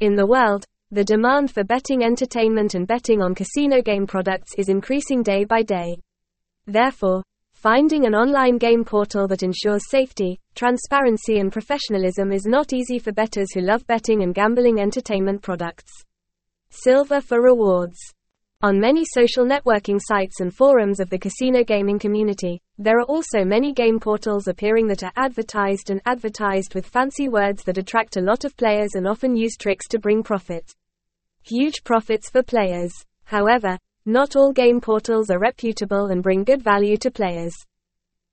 In the world, the demand for betting entertainment and betting on casino game products is increasing day by day. Therefore, finding an online game portal that ensures safety, transparency, and professionalism is not easy for bettors who love betting and gambling entertainment products. Silver for rewards. On many social networking sites and forums of the casino gaming community, there are also many game portals appearing that are advertised and advertised with fancy words that attract a lot of players and often use tricks to bring profit. Huge profits for players. However, not all game portals are reputable and bring good value to players.